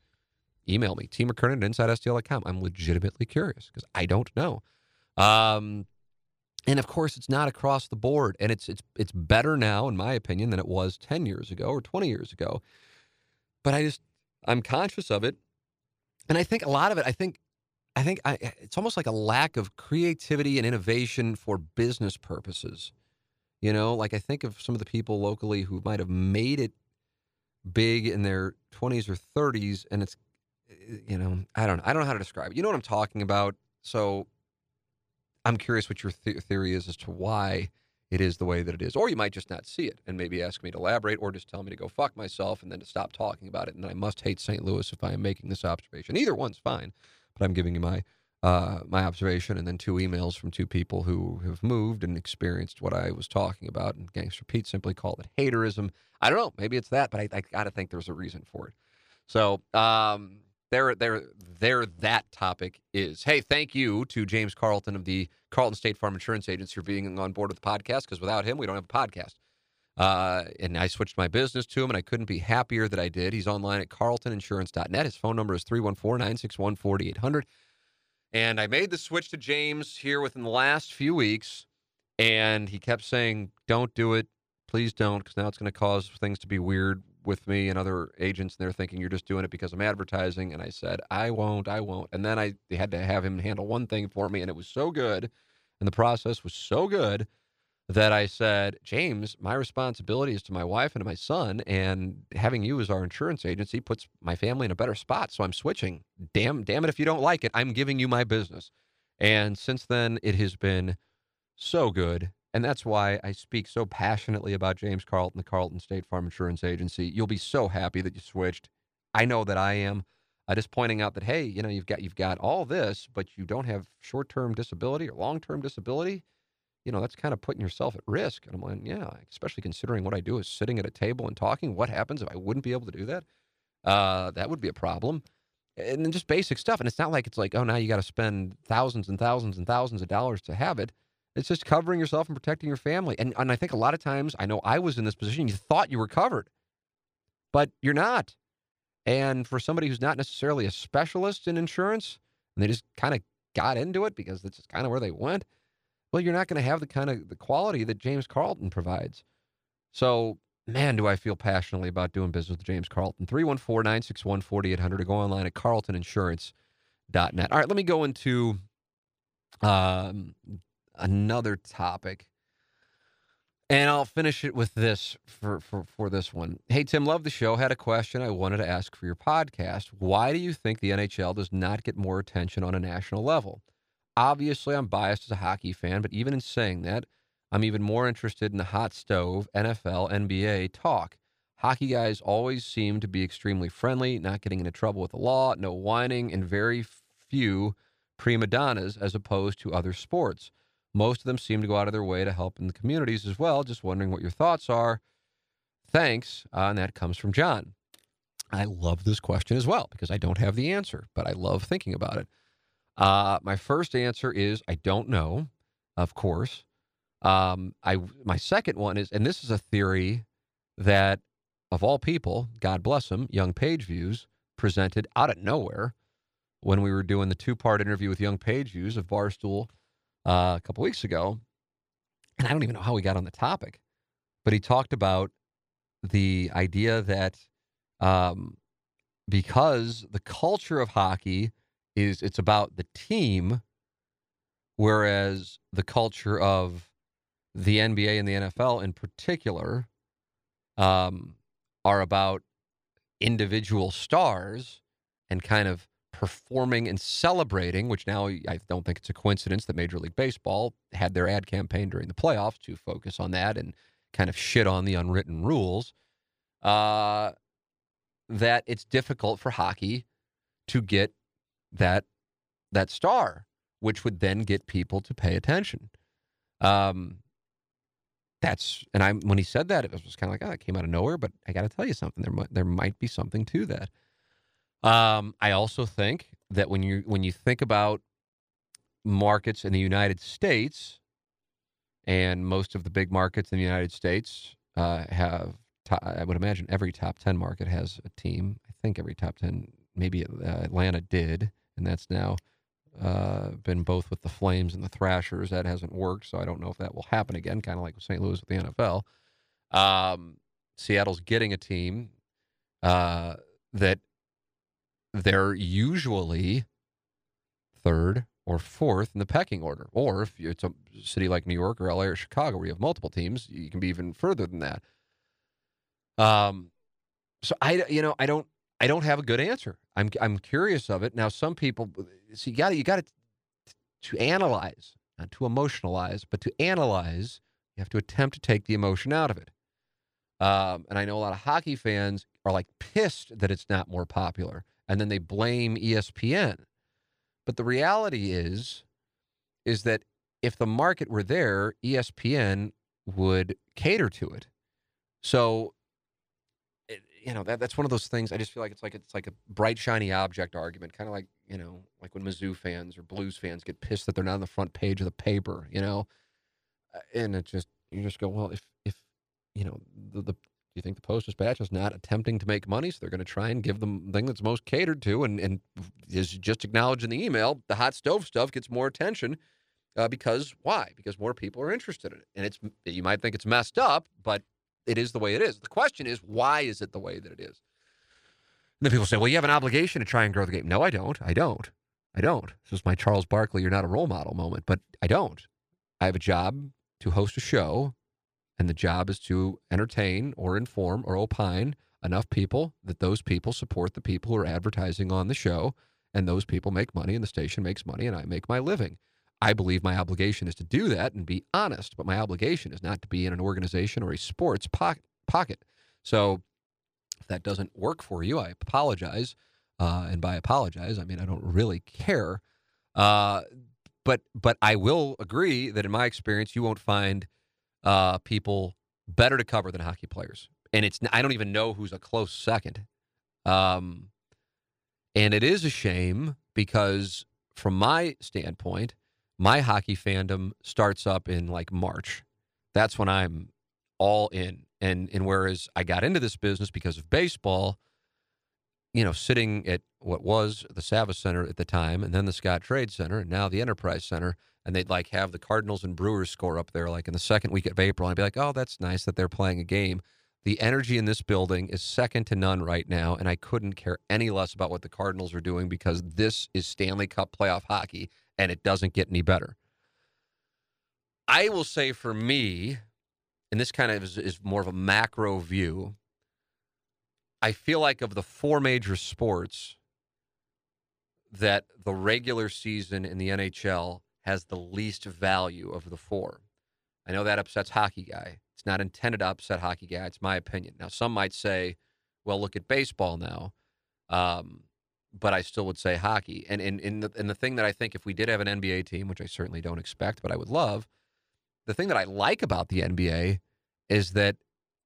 Speaker 1: email me, T McKernan at InsideSTL.com. I'm legitimately curious because I don't know. Um, and of course, it's not across the board, and it's it's it's better now, in my opinion, than it was ten years ago or twenty years ago. But I just I'm conscious of it, and I think a lot of it. I think I think I, it's almost like a lack of creativity and innovation for business purposes. You know, like I think of some of the people locally who might have made it big in their 20s or 30s, and it's eh, you know I don't I don't know how to describe it. You know what I'm talking about. So I'm curious what your th- theory is as to why it is the way that it is. Or you might just not see it and maybe ask me to elaborate or just tell me to go fuck myself and then to stop talking about it. And I must hate St. Louis if I am making this observation. Either one's fine, but I'm giving you my uh, my observation and then two emails from two people who have moved and experienced what I was talking about. And Gangster Pete simply called it haterism. I don't know. Maybe it's that, but I, I got to think there's a reason for it. So, um, there, there, there. That topic is. Hey, thank you to James Carlton of the Carlton State Farm Insurance Agency for being on board with the podcast. Because without him, we don't have a podcast. Uh, and I switched my business to him, and I couldn't be happier that I did. He's online at carltoninsurance.net. His phone number is 314 961 4800. And I made the switch to James here within the last few weeks. And he kept saying, Don't do it. Please don't, because now it's going to cause things to be weird with me and other agents, and they're thinking you're just doing it because I'm advertising. And I said, I won't, I won't. And then I had to have him handle one thing for me, and it was so good, and the process was so good that I said, James, my responsibility is to my wife and to my son, and having you as our insurance agency puts my family in a better spot. So I'm switching. Damn, damn it, if you don't like it, I'm giving you my business. And since then, it has been so good. And that's why I speak so passionately about James Carlton, the Carlton State Farm Insurance Agency. You'll be so happy that you switched. I know that I am. Uh, just pointing out that hey, you know, you've got you've got all this, but you don't have short-term disability or long-term disability you know, that's kind of putting yourself at risk. And I'm like, yeah, especially considering what I do is sitting at a table and talking. What happens if I wouldn't be able to do that? Uh, that would be a problem. And then just basic stuff. And it's not like it's like, oh, now you got to spend thousands and thousands and thousands of dollars to have it. It's just covering yourself and protecting your family. And, and I think a lot of times, I know I was in this position, you thought you were covered, but you're not. And for somebody who's not necessarily a specialist in insurance, and they just kind of got into it because that's just kind of where they went, well, you're not going to have the kind of the quality that James Carlton provides. So, man, do I feel passionately about doing business with James Carlton. 314 961 4800 or go online at carltoninsurance.net. All right, let me go into um, another topic. And I'll finish it with this for, for, for this one. Hey, Tim, love the show. Had a question I wanted to ask for your podcast. Why do you think the NHL does not get more attention on a national level? Obviously, I'm biased as a hockey fan, but even in saying that, I'm even more interested in the hot stove, NFL, NBA talk. Hockey guys always seem to be extremely friendly, not getting into trouble with the law, no whining, and very few prima donnas as opposed to other sports. Most of them seem to go out of their way to help in the communities as well. Just wondering what your thoughts are. Thanks. Uh, and that comes from John. I love this question as well because I don't have the answer, but I love thinking about it. Uh, my first answer is I don't know, of course. Um, I my second one is, and this is a theory that, of all people, God bless him, Young Page Views presented out of nowhere when we were doing the two part interview with Young Page Views of Barstool uh, a couple weeks ago, and I don't even know how we got on the topic, but he talked about the idea that um, because the culture of hockey is it's about the team, whereas the culture of the NBA and the NFL in particular um, are about individual stars and kind of performing and celebrating, which now I don't think it's a coincidence that Major League Baseball had their ad campaign during the playoffs to focus on that and kind of shit on the unwritten rules. Uh, that it's difficult for hockey to get that that star, which would then get people to pay attention. Um, that's and I when he said that, it was kind of like, oh, it came out of nowhere. But I got to tell you something. There might there might be something to that. Um, I also think that when you when you think about markets in the United States, and most of the big markets in the United States uh, have, top, I would imagine every top ten market has a team. I think every top ten, maybe uh, Atlanta did and that's now uh, been both with the Flames and the Thrashers. That hasn't worked, so I don't know if that will happen again. Kind of like with St. Louis with the NFL. Um, Seattle's getting a team uh, that they're usually third or fourth in the pecking order. Or if it's a city like New York or LA or Chicago where you have multiple teams, you can be even further than that. Um, so I, you know, I don't, I don't have a good answer. I'm I'm curious of it. Now, some people, so you got you got to to analyze, not to emotionalize, but to analyze. You have to attempt to take the emotion out of it. Um, and I know a lot of hockey fans are like pissed that it's not more popular, and then they blame ESPN. But the reality is, is that if the market were there, ESPN would cater to it. So you know that that's one of those things. I just feel like it's like it's like a bright shiny object argument, kind of like you know like when Mizzou fans or Blues fans get pissed that they're not on the front page of the paper, you know, uh, and it just you just go well if if you know the, the you think the Post Dispatch is not attempting to make money, so they're going to try and give them the thing that's most catered to, and and is just acknowledged in the email, the hot stove stuff gets more attention uh, because why? Because more people are interested in it, and it's you might think it's messed up, but it is the way it is. The question is, why is it the way that it is? And then people say, well, you have an obligation to try and grow the game. No, I don't. I don't. I don't. This is my Charles Barkley, you're not a role model moment, but I don't. I have a job to host a show, and the job is to entertain or inform or opine enough people that those people support the people who are advertising on the show, and those people make money, and the station makes money, and I make my living. I believe my obligation is to do that and be honest, but my obligation is not to be in an organization or a sports pocket. So if that doesn't work for you, I apologize. Uh, and by apologize, I mean I don't really care. Uh, but but I will agree that in my experience, you won't find uh, people better to cover than hockey players. And it's I don't even know who's a close second. Um, and it is a shame because from my standpoint, my hockey fandom starts up in like March. That's when I'm all in. And and whereas I got into this business because of baseball, you know, sitting at what was the Savvis Center at the time, and then the Scottrade Center, and now the Enterprise Center, and they'd like have the Cardinals and Brewers score up there, like in the second week of April, and I'd be like, oh, that's nice that they're playing a game. The energy in this building is second to none right now, and I couldn't care any less about what the Cardinals are doing because this is Stanley Cup playoff hockey, and it doesn't get any better. I will say for me, and this kind of is, is more of a macro view, I feel like of the four major sports, that the regular season in the NHL has the least value of the four. I know that upsets hockey guy. It's not intended to upset hockey guy. It's my opinion. Now, some might say, well, look at baseball now. Um, but I still would say hockey. And, and, and, the, and the thing that I think if we did have an NBA team, which I certainly don't expect, but I would love, the thing that I like about the NBA is that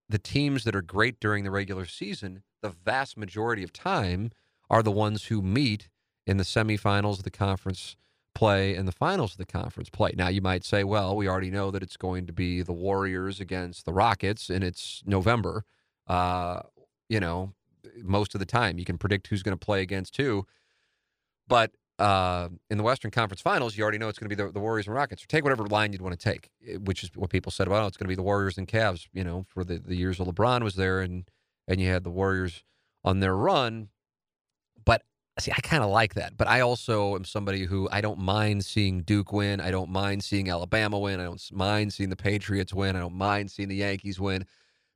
Speaker 1: the teams that are great during the regular season, the vast majority of time, are the ones who meet in the semifinals of the conference play and the finals of the conference play. Now, you might say, well, we already know that it's going to be the Warriors against the Rockets, and it's November. Uh, you know, most of the time you can predict who's going to play against who. But uh, in the Western Conference Finals, you already know it's going to be the, the Warriors and Rockets. Take whatever line you'd want to take, eh, which is what people said about. Oh, it's going to be the Warriors and Cavs. You know, for the, the years LeBron was there, and and you had the Warriors on their run. But see, I kind of like that. But I also am somebody who I don't mind seeing Duke win. I don't mind seeing Alabama win. I don't mind seeing the Patriots win. I don't mind seeing the Yankees win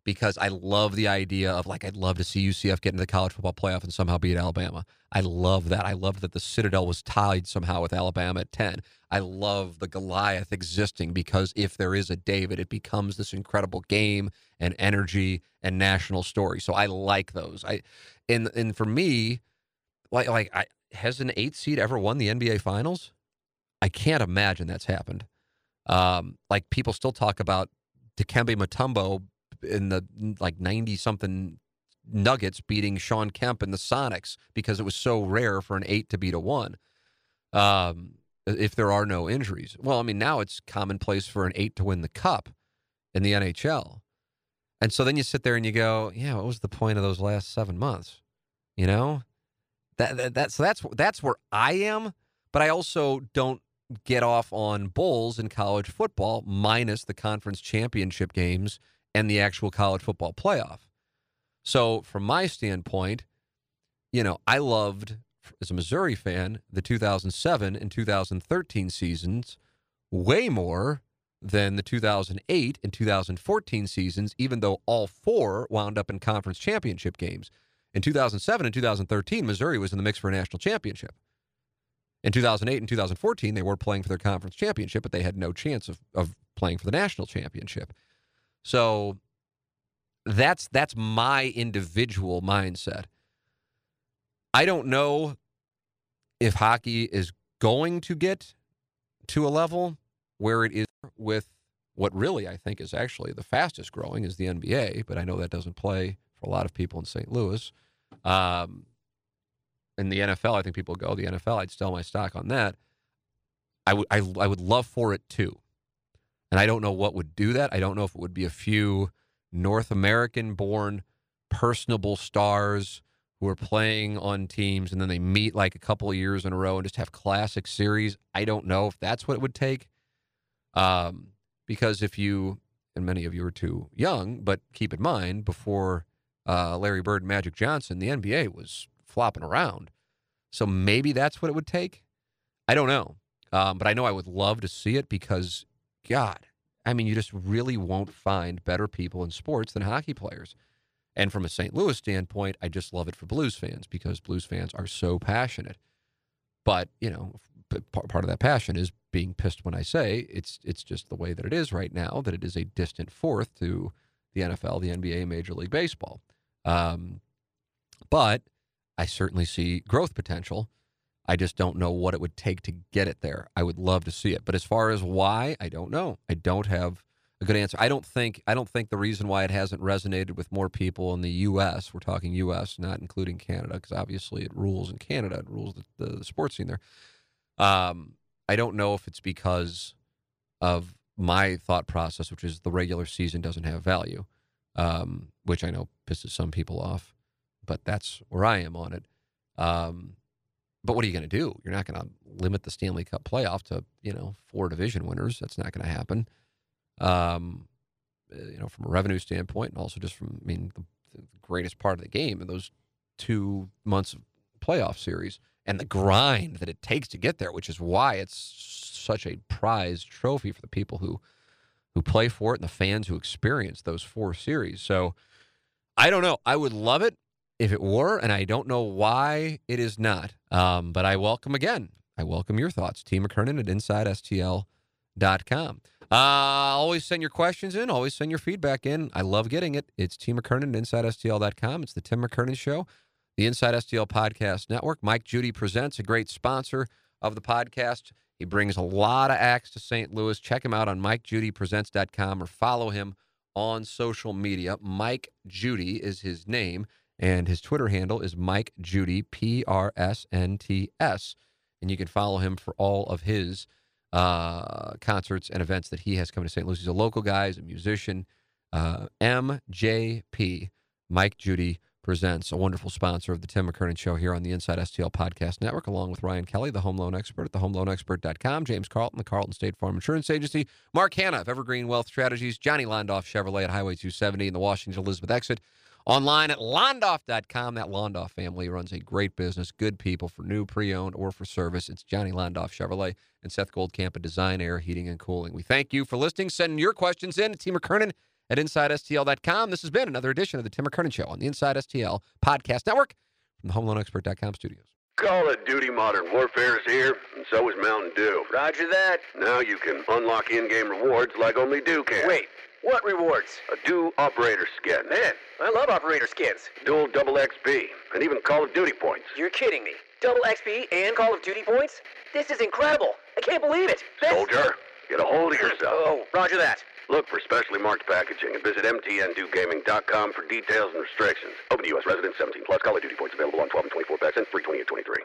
Speaker 1: because I love the idea of like I'd love to see UCF get into the college football playoff and somehow beat Alabama. I love that. I love that the Citadel was tied somehow with Alabama at 10. I love the Goliath existing because if there is a David, it becomes this incredible game and energy and national story. So I like those. I and and for me, like like I has an eight seed ever won the NBA finals? I can't imagine that's happened. Um, like people still talk about Dikembe Mutombo in the like 90 something Nuggets beating Shawn Kemp and the Sonics because it was so rare for an eight to beat a one. Um, if there are no injuries. Well, I mean, now it's commonplace for an eight to win the cup in the NHL. And so then you sit there and you go, yeah, what was the point of those last seven months? You know, that, that that's that's that's where I am. But I also don't get off on bowls in college football, minus the conference championship games and the actual college football playoff. So, from my standpoint, you know, I loved, as a Missouri fan, the 2007 and 2013 seasons way more than the 2008 and 2014 seasons, even though all four wound up in conference championship games. In 2007 and 2013, Missouri was in the mix for a national championship. In 2008 and 2014, they were playing for their conference championship, but they had no chance of, of playing for the national championship. So that's that's my individual mindset. I don't know if hockey is going to get to a level where it is with what really I think is actually the fastest growing is the NBA, but I know that doesn't play for a lot of people in St. Louis. Um, in the NFL, I think people go the NFL. I'd sell my stock on that. I would I, I would love for it too. And I don't know what would do that. I don't know if it would be a few North American born personable stars who are playing on teams and then they meet like a couple of years in a row and just have classic series. I don't know if that's what it would take. Um, because if you, and many of you are too young, but keep in mind, before uh, Larry Bird and Magic Johnson, the NBA was flopping around. So maybe that's what it would take. I don't know. Um, but I know I would love to see it because God, I mean, you just really won't find better people in sports than hockey players. And from a St. Louis standpoint, I just love it for Blues fans because Blues fans are so passionate. But, you know, part of that passion is being pissed when I say it's it's just the way that it is right now that it is a distant fourth to the NFL, the NBA, Major League Baseball. Um, but I certainly see growth potential. I just don't know what it would take to get it there. I would love to see it, but as far as why, I don't know. I don't have a good answer. I don't think I don't think the reason why it hasn't resonated with more people in the U.S. We're talking U.S., not including Canada, because obviously it rules in Canada. It rules the, the, the sports scene there. Um, I don't know if it's because of my thought process, which is the regular season doesn't have value, um, which I know pisses some people off, but that's where I am on it. Um, but what are you going to do? You're not going to limit the Stanley Cup playoff to you know four division winners. That's not going to happen. Um, uh, you know, from a revenue standpoint, and also just from I mean the, the greatest part of the game in those two months of playoff series and the grind that it takes to get there, which is why it's such a prized trophy for the people who who play for it and the fans who experience those four series. So I don't know. I would love it if it were, and I don't know why it is not. Um, but I welcome again. I welcome your thoughts. T McKernan at InsideSTL.com. Uh, always send your questions in. Always send your feedback in. I love getting it. It's T McKernan at InsideSTL.com. It's the Tim McKernan Show the Inside STL Podcast Network. Mike Judy presents a great sponsor of the podcast. He brings a lot of acts to St. Louis. Check him out on MikeJudyPresents.com or follow him on social media. Mike Judy is his name, and his Twitter handle is Mike Judy, P R S N T S. And you can follow him for all of his uh, concerts and events that he has coming to St. Louis. He's a local guy, he's a musician. Uh, MJP, Mike Judy presents a wonderful sponsor of the Tim McKernan Show here on the Inside STL Podcast Network, along with Ryan Kelly, the home loan expert at thehomeloanexpert.com, James Carlton, the Carlton State Farm Insurance Agency, Mark Hanna of Evergreen Wealth Strategies, Johnny Londoff Chevrolet at Highway 270 and the Washington Elizabeth exit. Online at londoff.com. That Londoff family runs a great business, good people for new, pre owned, or for service. It's Johnny Londoff Chevrolet and Seth Goldcamp at Design Air Heating and Cooling. We thank you for listening. Send your questions in to Tim McKernan at InsideSTL.com. This has been another edition of the Tim McKernan Show on the Inside STL Podcast Network from the HomeLoanExpert.com studios.
Speaker 2: Call of Duty Modern Warfare is here, and so is Mountain Dew.
Speaker 3: Roger that.
Speaker 2: Now you can unlock in-game rewards like only Dew can.
Speaker 3: Wait, what rewards?
Speaker 2: A Dew Operator Skin.
Speaker 3: Man, I love Operator Skins.
Speaker 2: Dual Double XP, and even Call of Duty points.
Speaker 3: You're kidding me. Double XP and Call of Duty points? This is incredible. I can't believe it.
Speaker 2: This... Soldier, get a hold of yourself.
Speaker 3: Oh, roger that.
Speaker 2: Look for specially marked packaging and visit mtndewgaming.com for details and restrictions. Open to U.S. residents 17 plus. Call of Duty points available on 12 and 24 packs and 320 and 23.